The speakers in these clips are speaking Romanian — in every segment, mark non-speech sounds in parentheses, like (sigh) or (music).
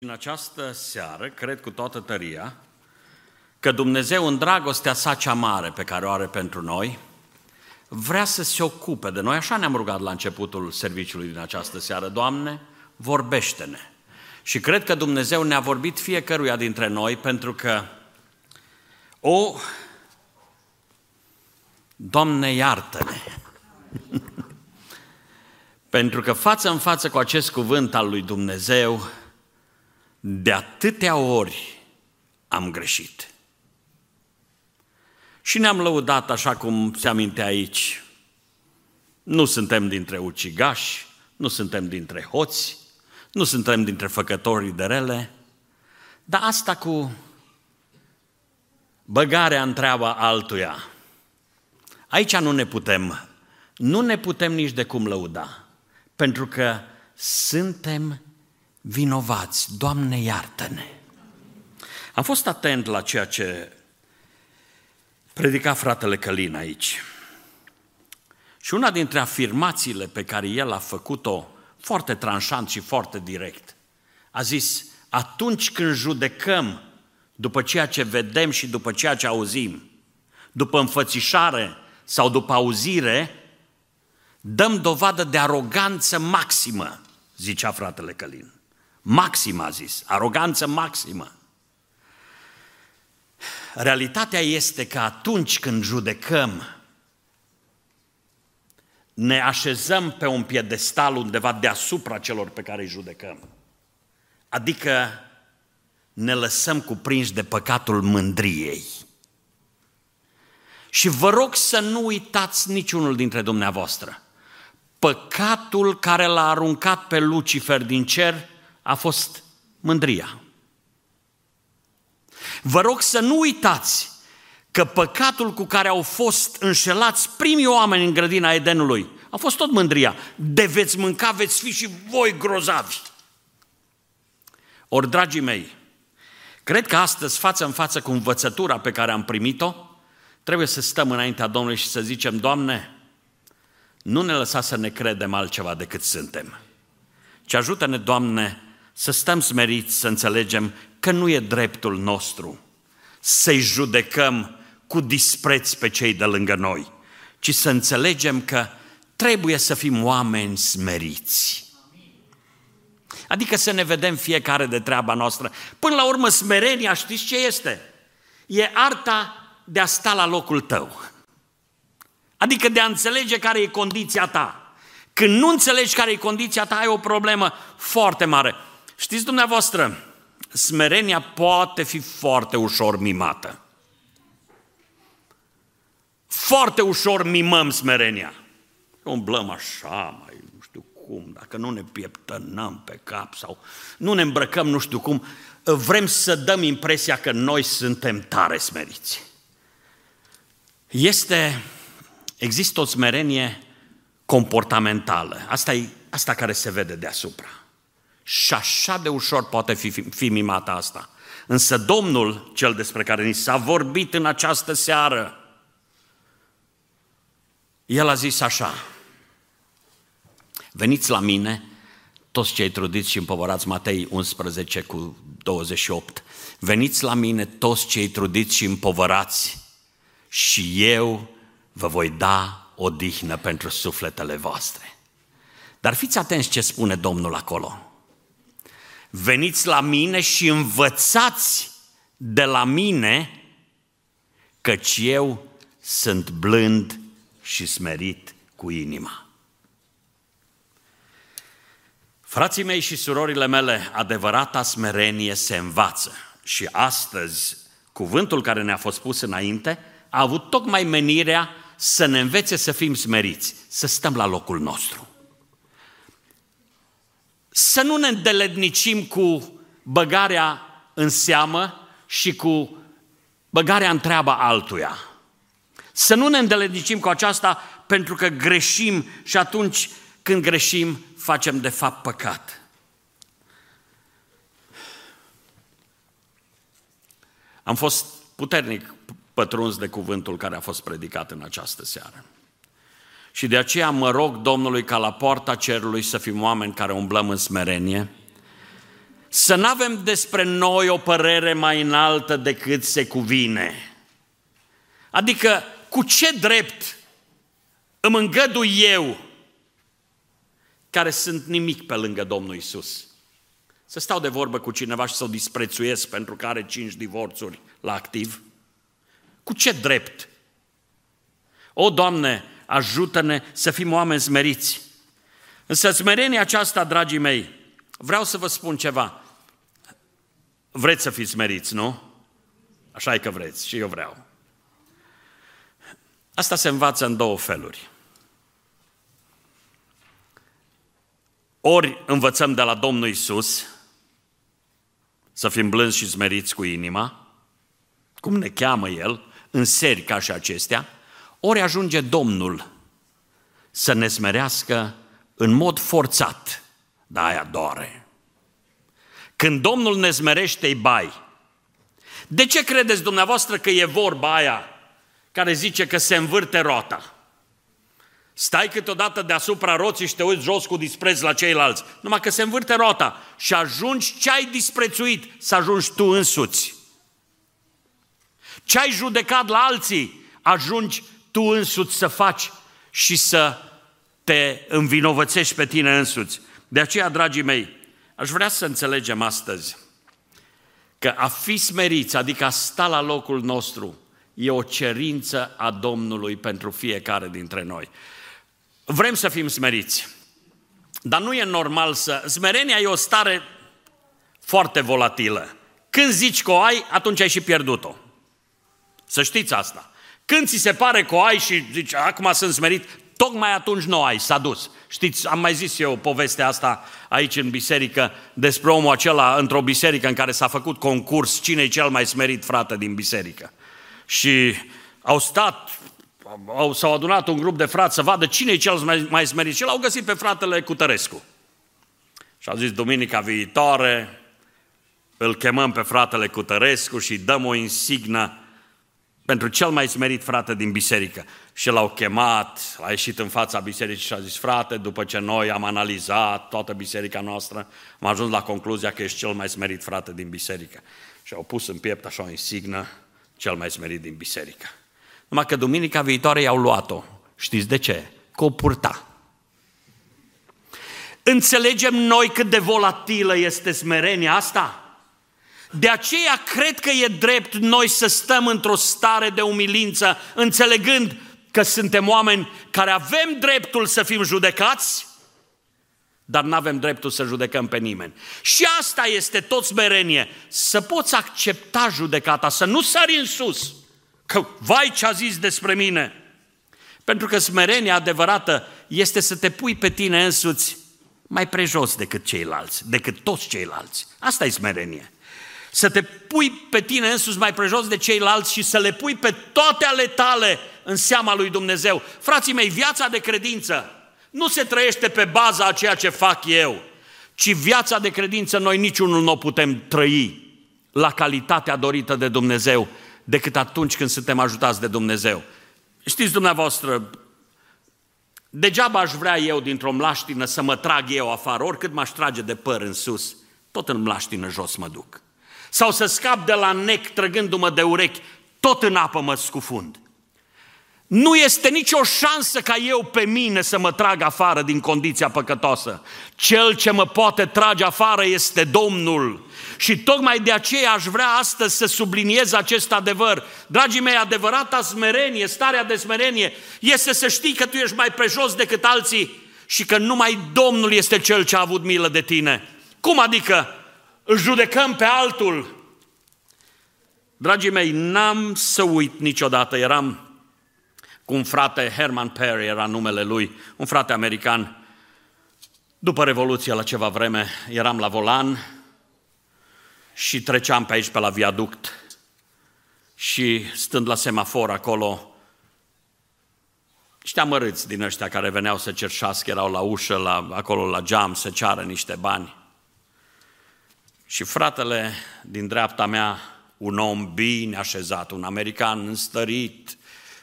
În această seară, cred cu toată tăria, că Dumnezeu, în dragostea sa cea mare pe care o are pentru noi, vrea să se ocupe de noi. Așa ne-am rugat la începutul serviciului din această seară. Doamne, vorbește-ne. Și cred că Dumnezeu ne-a vorbit fiecăruia dintre noi pentru că o, Doamne, iartă-ne! (laughs) pentru că față în față cu acest cuvânt al lui Dumnezeu, de atâtea ori am greșit. Și ne-am lăudat așa cum se aminte aici. Nu suntem dintre ucigași, nu suntem dintre hoți, nu suntem dintre făcătorii de rele, dar asta cu băgarea în treaba altuia, aici nu ne putem, nu ne putem nici de cum lăuda, pentru că suntem vinovați, Doamne iartă-ne. Am fost atent la ceea ce predica fratele Călin aici. Și una dintre afirmațiile pe care el a făcut-o foarte tranșant și foarte direct, a zis, atunci când judecăm după ceea ce vedem și după ceea ce auzim, după înfățișare sau după auzire, dăm dovadă de aroganță maximă, zicea fratele Călin. Maximă, a zis, aroganță maximă. Realitatea este că atunci când judecăm, ne așezăm pe un piedestal undeva deasupra celor pe care îi judecăm. Adică ne lăsăm cuprinși de păcatul mândriei. Și vă rog să nu uitați niciunul dintre dumneavoastră. Păcatul care l-a aruncat pe Lucifer din cer a fost mândria. Vă rog să nu uitați că păcatul cu care au fost înșelați primii oameni în grădina Edenului a fost tot mândria. De veți mânca, veți fi și voi grozavi. Ori, dragii mei, cred că astăzi, față în față cu învățătura pe care am primit-o, trebuie să stăm înaintea Domnului și să zicem, Doamne, nu ne lăsa să ne credem altceva decât suntem. Ce ajută-ne, Doamne, să stăm smeriți, să înțelegem că nu e dreptul nostru să-i judecăm cu dispreț pe cei de lângă noi, ci să înțelegem că trebuie să fim oameni smeriți. Adică să ne vedem fiecare de treaba noastră. Până la urmă, smerenia, știți ce este? E arta de a sta la locul tău. Adică de a înțelege care e condiția ta. Când nu înțelegi care e condiția ta, ai o problemă foarte mare. Știți dumneavoastră, smerenia poate fi foarte ușor mimată. Foarte ușor mimăm smerenia. Umblăm așa, mai nu știu cum, dacă nu ne pieptănăm pe cap sau nu ne îmbrăcăm nu știu cum, vrem să dăm impresia că noi suntem tare smeriți. Este, există o smerenie comportamentală. Asta e asta care se vede deasupra. Și așa de ușor poate fi, fi mimată asta. Însă Domnul, cel despre care ni s-a vorbit în această seară, el a zis așa, veniți la mine, toți cei trudiți și împovărați, Matei 11 cu 28, veniți la mine toți cei trudiți și împovărați și eu vă voi da odihnă pentru sufletele voastre. Dar fiți atenți ce spune Domnul acolo. Veniți la mine și învățați de la mine, căci eu sunt blând și smerit cu inima. Frații mei și surorile mele, adevărata smerenie se învață și astăzi cuvântul care ne-a fost pus înainte a avut tocmai menirea să ne învețe să fim smeriți, să stăm la locul nostru să nu ne îndelednicim cu băgarea în seamă și cu băgarea în treaba altuia. Să nu ne îndelednicim cu aceasta pentru că greșim și atunci când greșim facem de fapt păcat. Am fost puternic pătruns de cuvântul care a fost predicat în această seară. Și de aceea mă rog Domnului ca la poarta cerului să fim oameni care umblăm în smerenie, să nu avem despre noi o părere mai înaltă decât se cuvine. Adică, cu ce drept îmi îngădui eu, care sunt nimic pe lângă Domnul Isus, să stau de vorbă cu cineva și să o disprețuiesc pentru că are cinci divorțuri la activ? Cu ce drept? O, Doamne, ajută-ne să fim oameni smeriți. Însă smerenia aceasta, dragii mei, vreau să vă spun ceva. Vreți să fiți smeriți, nu? Așa e că vreți și eu vreau. Asta se învață în două feluri. Ori învățăm de la Domnul Isus să fim blânzi și smeriți cu inima, cum ne cheamă El, în seri ca și acestea, ori ajunge Domnul să ne smerească în mod forțat, dar aia doare. Când Domnul ne smerește, îi bai. De ce credeți dumneavoastră că e vorba aia care zice că se învârte rota? Stai câteodată deasupra roții și te uiți jos cu dispreț la ceilalți. Numai că se învârte rota și ajungi ce ai disprețuit să ajungi tu însuți. Ce ai judecat la alții, ajungi tu însuți să faci și să te învinovățești pe tine însuți. De aceea, dragii mei, aș vrea să înțelegem astăzi că a fi smeriți, adică a sta la locul nostru, e o cerință a Domnului pentru fiecare dintre noi. Vrem să fim smeriți, dar nu e normal să... Smerenia e o stare foarte volatilă. Când zici că o ai, atunci ai și pierdut-o. Să știți asta. Când ți se pare că o ai și zici, acum sunt smerit, tocmai atunci nu ai, s-a dus. Știți, am mai zis eu povestea asta aici în biserică despre omul acela într-o biserică în care s-a făcut concurs cine e cel mai smerit frate din biserică. Și au stat, au, s-au adunat un grup de frați să vadă cine e cel mai, mai smerit și l-au găsit pe fratele Cutărescu. Și au zis, duminica viitoare îl chemăm pe fratele Cutărescu și dăm o insignă pentru cel mai smerit frate din biserică. Și l-au chemat, a ieșit în fața bisericii și a zis, frate, după ce noi am analizat toată biserica noastră, am ajuns la concluzia că ești cel mai smerit frate din biserică. Și au pus în piept așa o insignă, cel mai smerit din biserică. Numai că duminica viitoare i-au luat-o. Știți de ce? Că o purta. Înțelegem noi cât de volatilă este smerenia asta? De aceea cred că e drept noi să stăm într-o stare de umilință, înțelegând că suntem oameni care avem dreptul să fim judecați, dar nu avem dreptul să judecăm pe nimeni. Și asta este tot smerenie, să poți accepta judecata, să nu sari în sus, că vai ce a zis despre mine. Pentru că smerenia adevărată este să te pui pe tine însuți mai prejos decât ceilalți, decât toți ceilalți. Asta e smerenie să te pui pe tine însuți mai prejos de ceilalți și să le pui pe toate ale tale în seama lui Dumnezeu. Frații mei, viața de credință nu se trăiește pe baza a ceea ce fac eu, ci viața de credință noi niciunul nu o putem trăi la calitatea dorită de Dumnezeu decât atunci când suntem ajutați de Dumnezeu. Știți dumneavoastră, degeaba aș vrea eu dintr-o mlaștină să mă trag eu afară, oricât m-aș trage de păr în sus, tot în mlaștină jos mă duc sau să scap de la nec trăgându-mă de urechi, tot în apă mă scufund. Nu este nicio șansă ca eu pe mine să mă trag afară din condiția păcătoasă. Cel ce mă poate trage afară este Domnul. Și tocmai de aceea aș vrea astăzi să subliniez acest adevăr. Dragii mei, adevărata smerenie, starea de smerenie, este să știi că tu ești mai prejos decât alții și că numai Domnul este Cel ce a avut milă de tine. Cum adică? Îl judecăm pe altul. Dragii mei, n-am să uit niciodată, eram cu un frate, Herman Perry era numele lui, un frate american. După Revoluție, la ceva vreme, eram la volan și treceam pe aici, pe la viaduct și stând la semafor acolo, niște amărâți din ăștia care veneau să cerșească, erau la ușă, la, acolo la geam, să ceară niște bani. Și fratele din dreapta mea, un om bine așezat, un american înstărit,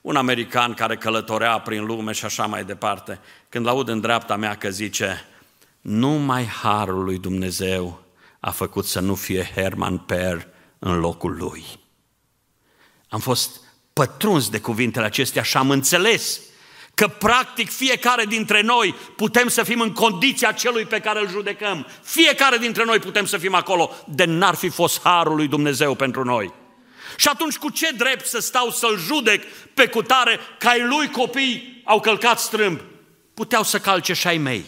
un american care călătorea prin lume și așa mai departe, când aud în dreapta mea că zice, numai harul lui Dumnezeu a făcut să nu fie Herman Per în locul lui. Am fost pătruns de cuvintele acestea și am înțeles că practic fiecare dintre noi putem să fim în condiția celui pe care îl judecăm. Fiecare dintre noi putem să fim acolo, de n-ar fi fost harul lui Dumnezeu pentru noi. Și atunci cu ce drept să stau să-l judec pe cutare că ai lui copii au călcat strâmb? Puteau să calce și ai mei,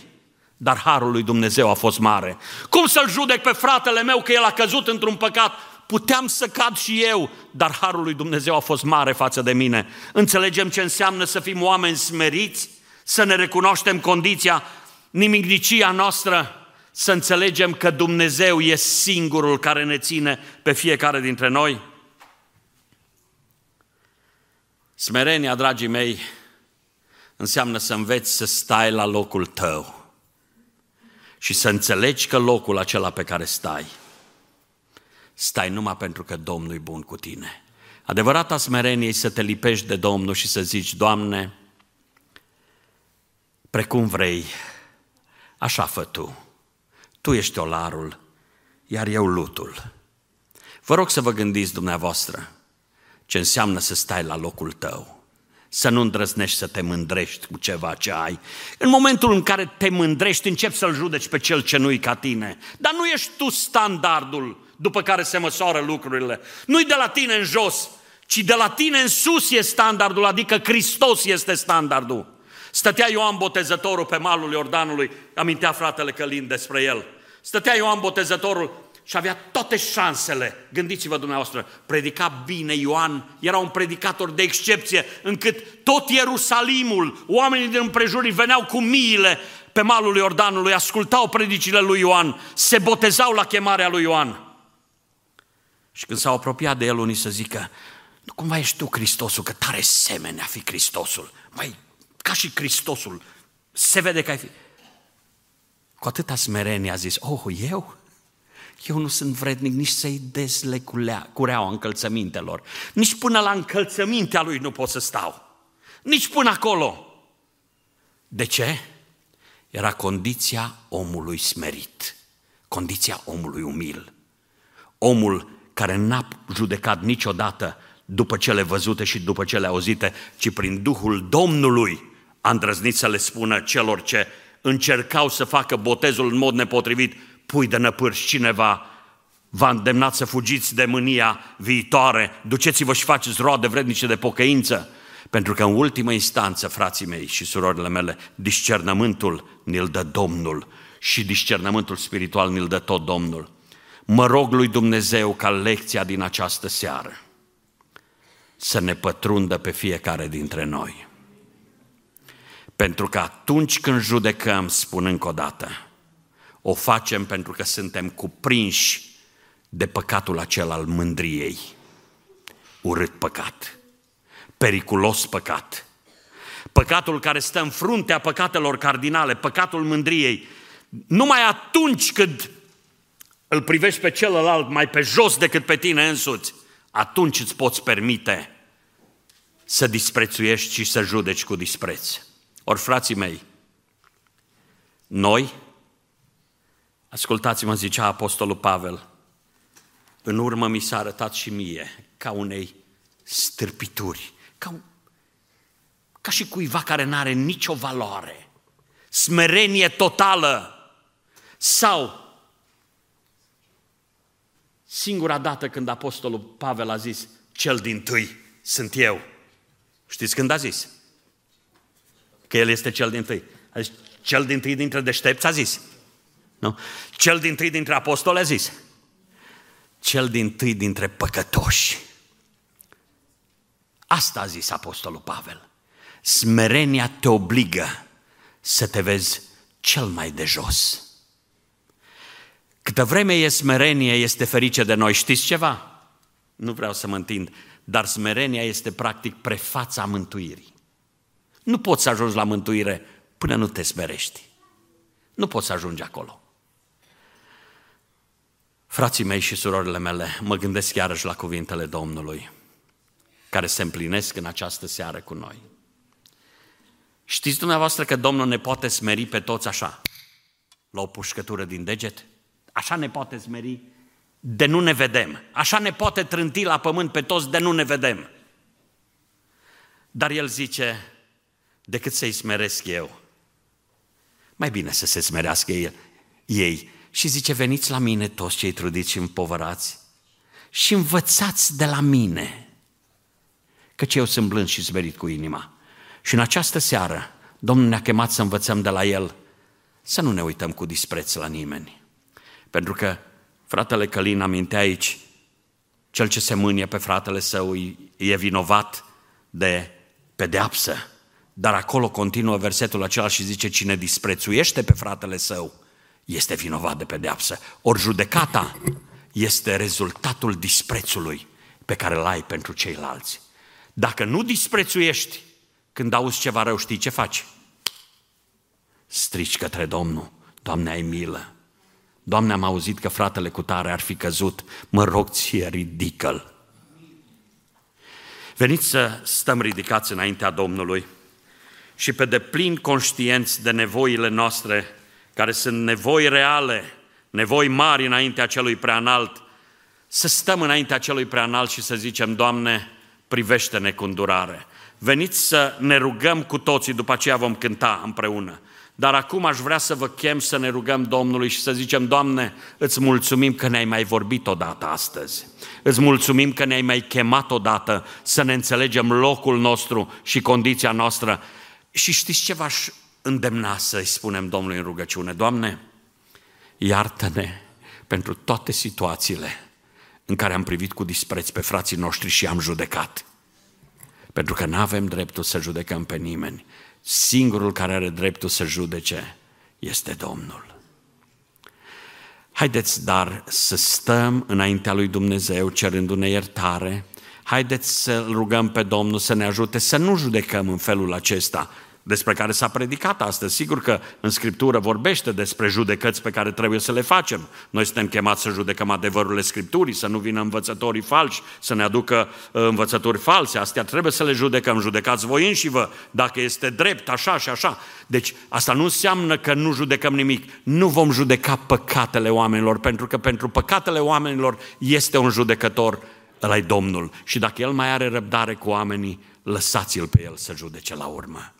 dar harul lui Dumnezeu a fost mare. Cum să-l judec pe fratele meu că el a căzut într-un păcat? Puteam să cad și eu, dar harul lui Dumnezeu a fost mare față de mine. Înțelegem ce înseamnă să fim oameni smeriți, să ne recunoaștem condiția, nimicnicia noastră, să înțelegem că Dumnezeu e singurul care ne ține pe fiecare dintre noi? Smerenia, dragii mei, înseamnă să înveți să stai la locul tău și să înțelegi că locul acela pe care stai, stai numai pentru că Domnul e bun cu tine. Adevărata smerenie e să te lipești de Domnul și să zici, Doamne, precum vrei, așa fă Tu. Tu ești olarul, iar eu lutul. Vă rog să vă gândiți dumneavoastră ce înseamnă să stai la locul tău să nu îndrăznești să te mândrești cu ceva ce ai. În momentul în care te mândrești, începi să-l judeci pe cel ce nu-i ca tine. Dar nu ești tu standardul după care se măsoară lucrurile. Nu-i de la tine în jos, ci de la tine în sus e standardul, adică Hristos este standardul. Stătea Ioan Botezătorul pe malul Iordanului, amintea fratele Călin despre el. Stătea Ioan Botezătorul și avea toate șansele. Gândiți-vă dumneavoastră, predica bine Ioan, era un predicator de excepție, încât tot Ierusalimul, oamenii din împrejurii veneau cu miile pe malul Iordanului, ascultau predicile lui Ioan, se botezau la chemarea lui Ioan. Și când s-au apropiat de el, unii să zică, nu cumva ești tu Hristosul, că tare semene a fi Hristosul. Mai ca și Hristosul, se vede că ai fi... Cu atâta smerenie a zis, oh, eu? Eu nu sunt vrednic nici să-i dezle cureaua încălțămintelor. Nici până la încălțămintea lui nu pot să stau. Nici până acolo. De ce? Era condiția omului smerit. Condiția omului umil. Omul care n-a judecat niciodată după cele văzute și după cele auzite, ci prin Duhul Domnului a îndrăznit să le spună celor ce încercau să facă botezul în mod nepotrivit, pui de năpârși cineva, v-a îndemnat să fugiți de mânia viitoare, duceți-vă și faceți roade vrednice de pocăință, pentru că în ultimă instanță, frații mei și surorile mele, discernământul ne-l dă Domnul și discernământul spiritual ne-l dă tot Domnul. Mă rog lui Dumnezeu ca lecția din această seară să ne pătrundă pe fiecare dintre noi. Pentru că atunci când judecăm, spun încă o dată, o facem pentru că suntem cuprinși de păcatul acela al mândriei. Urât păcat, periculos păcat, păcatul care stă în fruntea păcatelor cardinale, păcatul mândriei. Numai atunci când îl privești pe celălalt mai pe jos decât pe tine însuți, atunci îți poți permite să disprețuiești și să judeci cu dispreț. Ori, frații mei, noi Ascultați-mă, zicea Apostolul Pavel, în urmă mi s-a arătat și mie ca unei stârpituri, ca, un, ca și cuiva care nu are nicio valoare, smerenie totală sau singura dată când Apostolul Pavel a zis, cel din tâi sunt eu. Știți când a zis? Că el este cel din tâi. A zis, cel din tâi dintre deștepți a zis. Nu? Cel din tâi dintre apostoli a zis, cel din tâi dintre păcătoși. Asta a zis apostolul Pavel. Smerenia te obligă să te vezi cel mai de jos. Câtă vreme e smerenie, este ferice de noi. Știți ceva? Nu vreau să mă întind, dar smerenia este practic prefața mântuirii. Nu poți să ajungi la mântuire până nu te smerești. Nu poți să ajungi acolo. Frații mei și surorile mele, mă gândesc iarăși la cuvintele Domnului, care se împlinesc în această seară cu noi. Știți dumneavoastră că Domnul ne poate smeri pe toți așa, la o pușcătură din deget? Așa ne poate smeri de nu ne vedem. Așa ne poate trânti la pământ pe toți de nu ne vedem. Dar el zice, decât să-i smeresc eu, mai bine să se smerească el, ei. Și zice, veniți la mine toți cei trudiți și împovărați și învățați de la mine, căci eu sunt blând și smerit cu inima. Și în această seară, Domnul ne-a chemat să învățăm de la El, să nu ne uităm cu dispreț la nimeni. Pentru că fratele Călin amintea aici, cel ce se mânie pe fratele său e vinovat de pedeapsă. Dar acolo continuă versetul acela și zice, cine disprețuiește pe fratele său, este vinovat de pedeapsă. Ori judecata este rezultatul disprețului pe care îl ai pentru ceilalți. Dacă nu disprețuiești, când auzi ceva rău, știi ce faci? Strici către Domnul, Doamne, ai milă. Doamne, am auzit că fratele cu tare ar fi căzut, mă rog ție, ridică-l. Veniți să stăm ridicați înaintea Domnului și pe deplin conștienți de nevoile noastre, care sunt nevoi reale, nevoi mari înaintea celui preanalt, să stăm înaintea celui preanalt și să zicem, Doamne, privește-ne cu îndurare. Veniți să ne rugăm cu toții, după aceea vom cânta împreună. Dar acum aș vrea să vă chem să ne rugăm Domnului și să zicem, Doamne, îți mulțumim că ne-ai mai vorbit odată astăzi. Îți mulțumim că ne-ai mai chemat odată să ne înțelegem locul nostru și condiția noastră. Și știți ce v-aș îndemna să-i spunem Domnului în rugăciune? Doamne, iartă-ne pentru toate situațiile în care am privit cu dispreț pe frații noștri și am judecat. Pentru că nu avem dreptul să judecăm pe nimeni. Singurul care are dreptul să judece este Domnul. Haideți, dar, să stăm înaintea lui Dumnezeu cerându-ne iertare. Haideți să rugăm pe Domnul să ne ajute să nu judecăm în felul acesta, despre care s-a predicat astăzi. Sigur că în Scriptură vorbește despre judecăți pe care trebuie să le facem. Noi suntem chemați să judecăm adevărurile Scripturii, să nu vină învățătorii falși, să ne aducă uh, învățători false. Astea trebuie să le judecăm. Judecați voi înși vă dacă este drept, așa și așa. Deci asta nu înseamnă că nu judecăm nimic. Nu vom judeca păcatele oamenilor, pentru că pentru păcatele oamenilor este un judecător ăla Domnul. Și dacă El mai are răbdare cu oamenii, lăsați-L pe El să judece la urmă.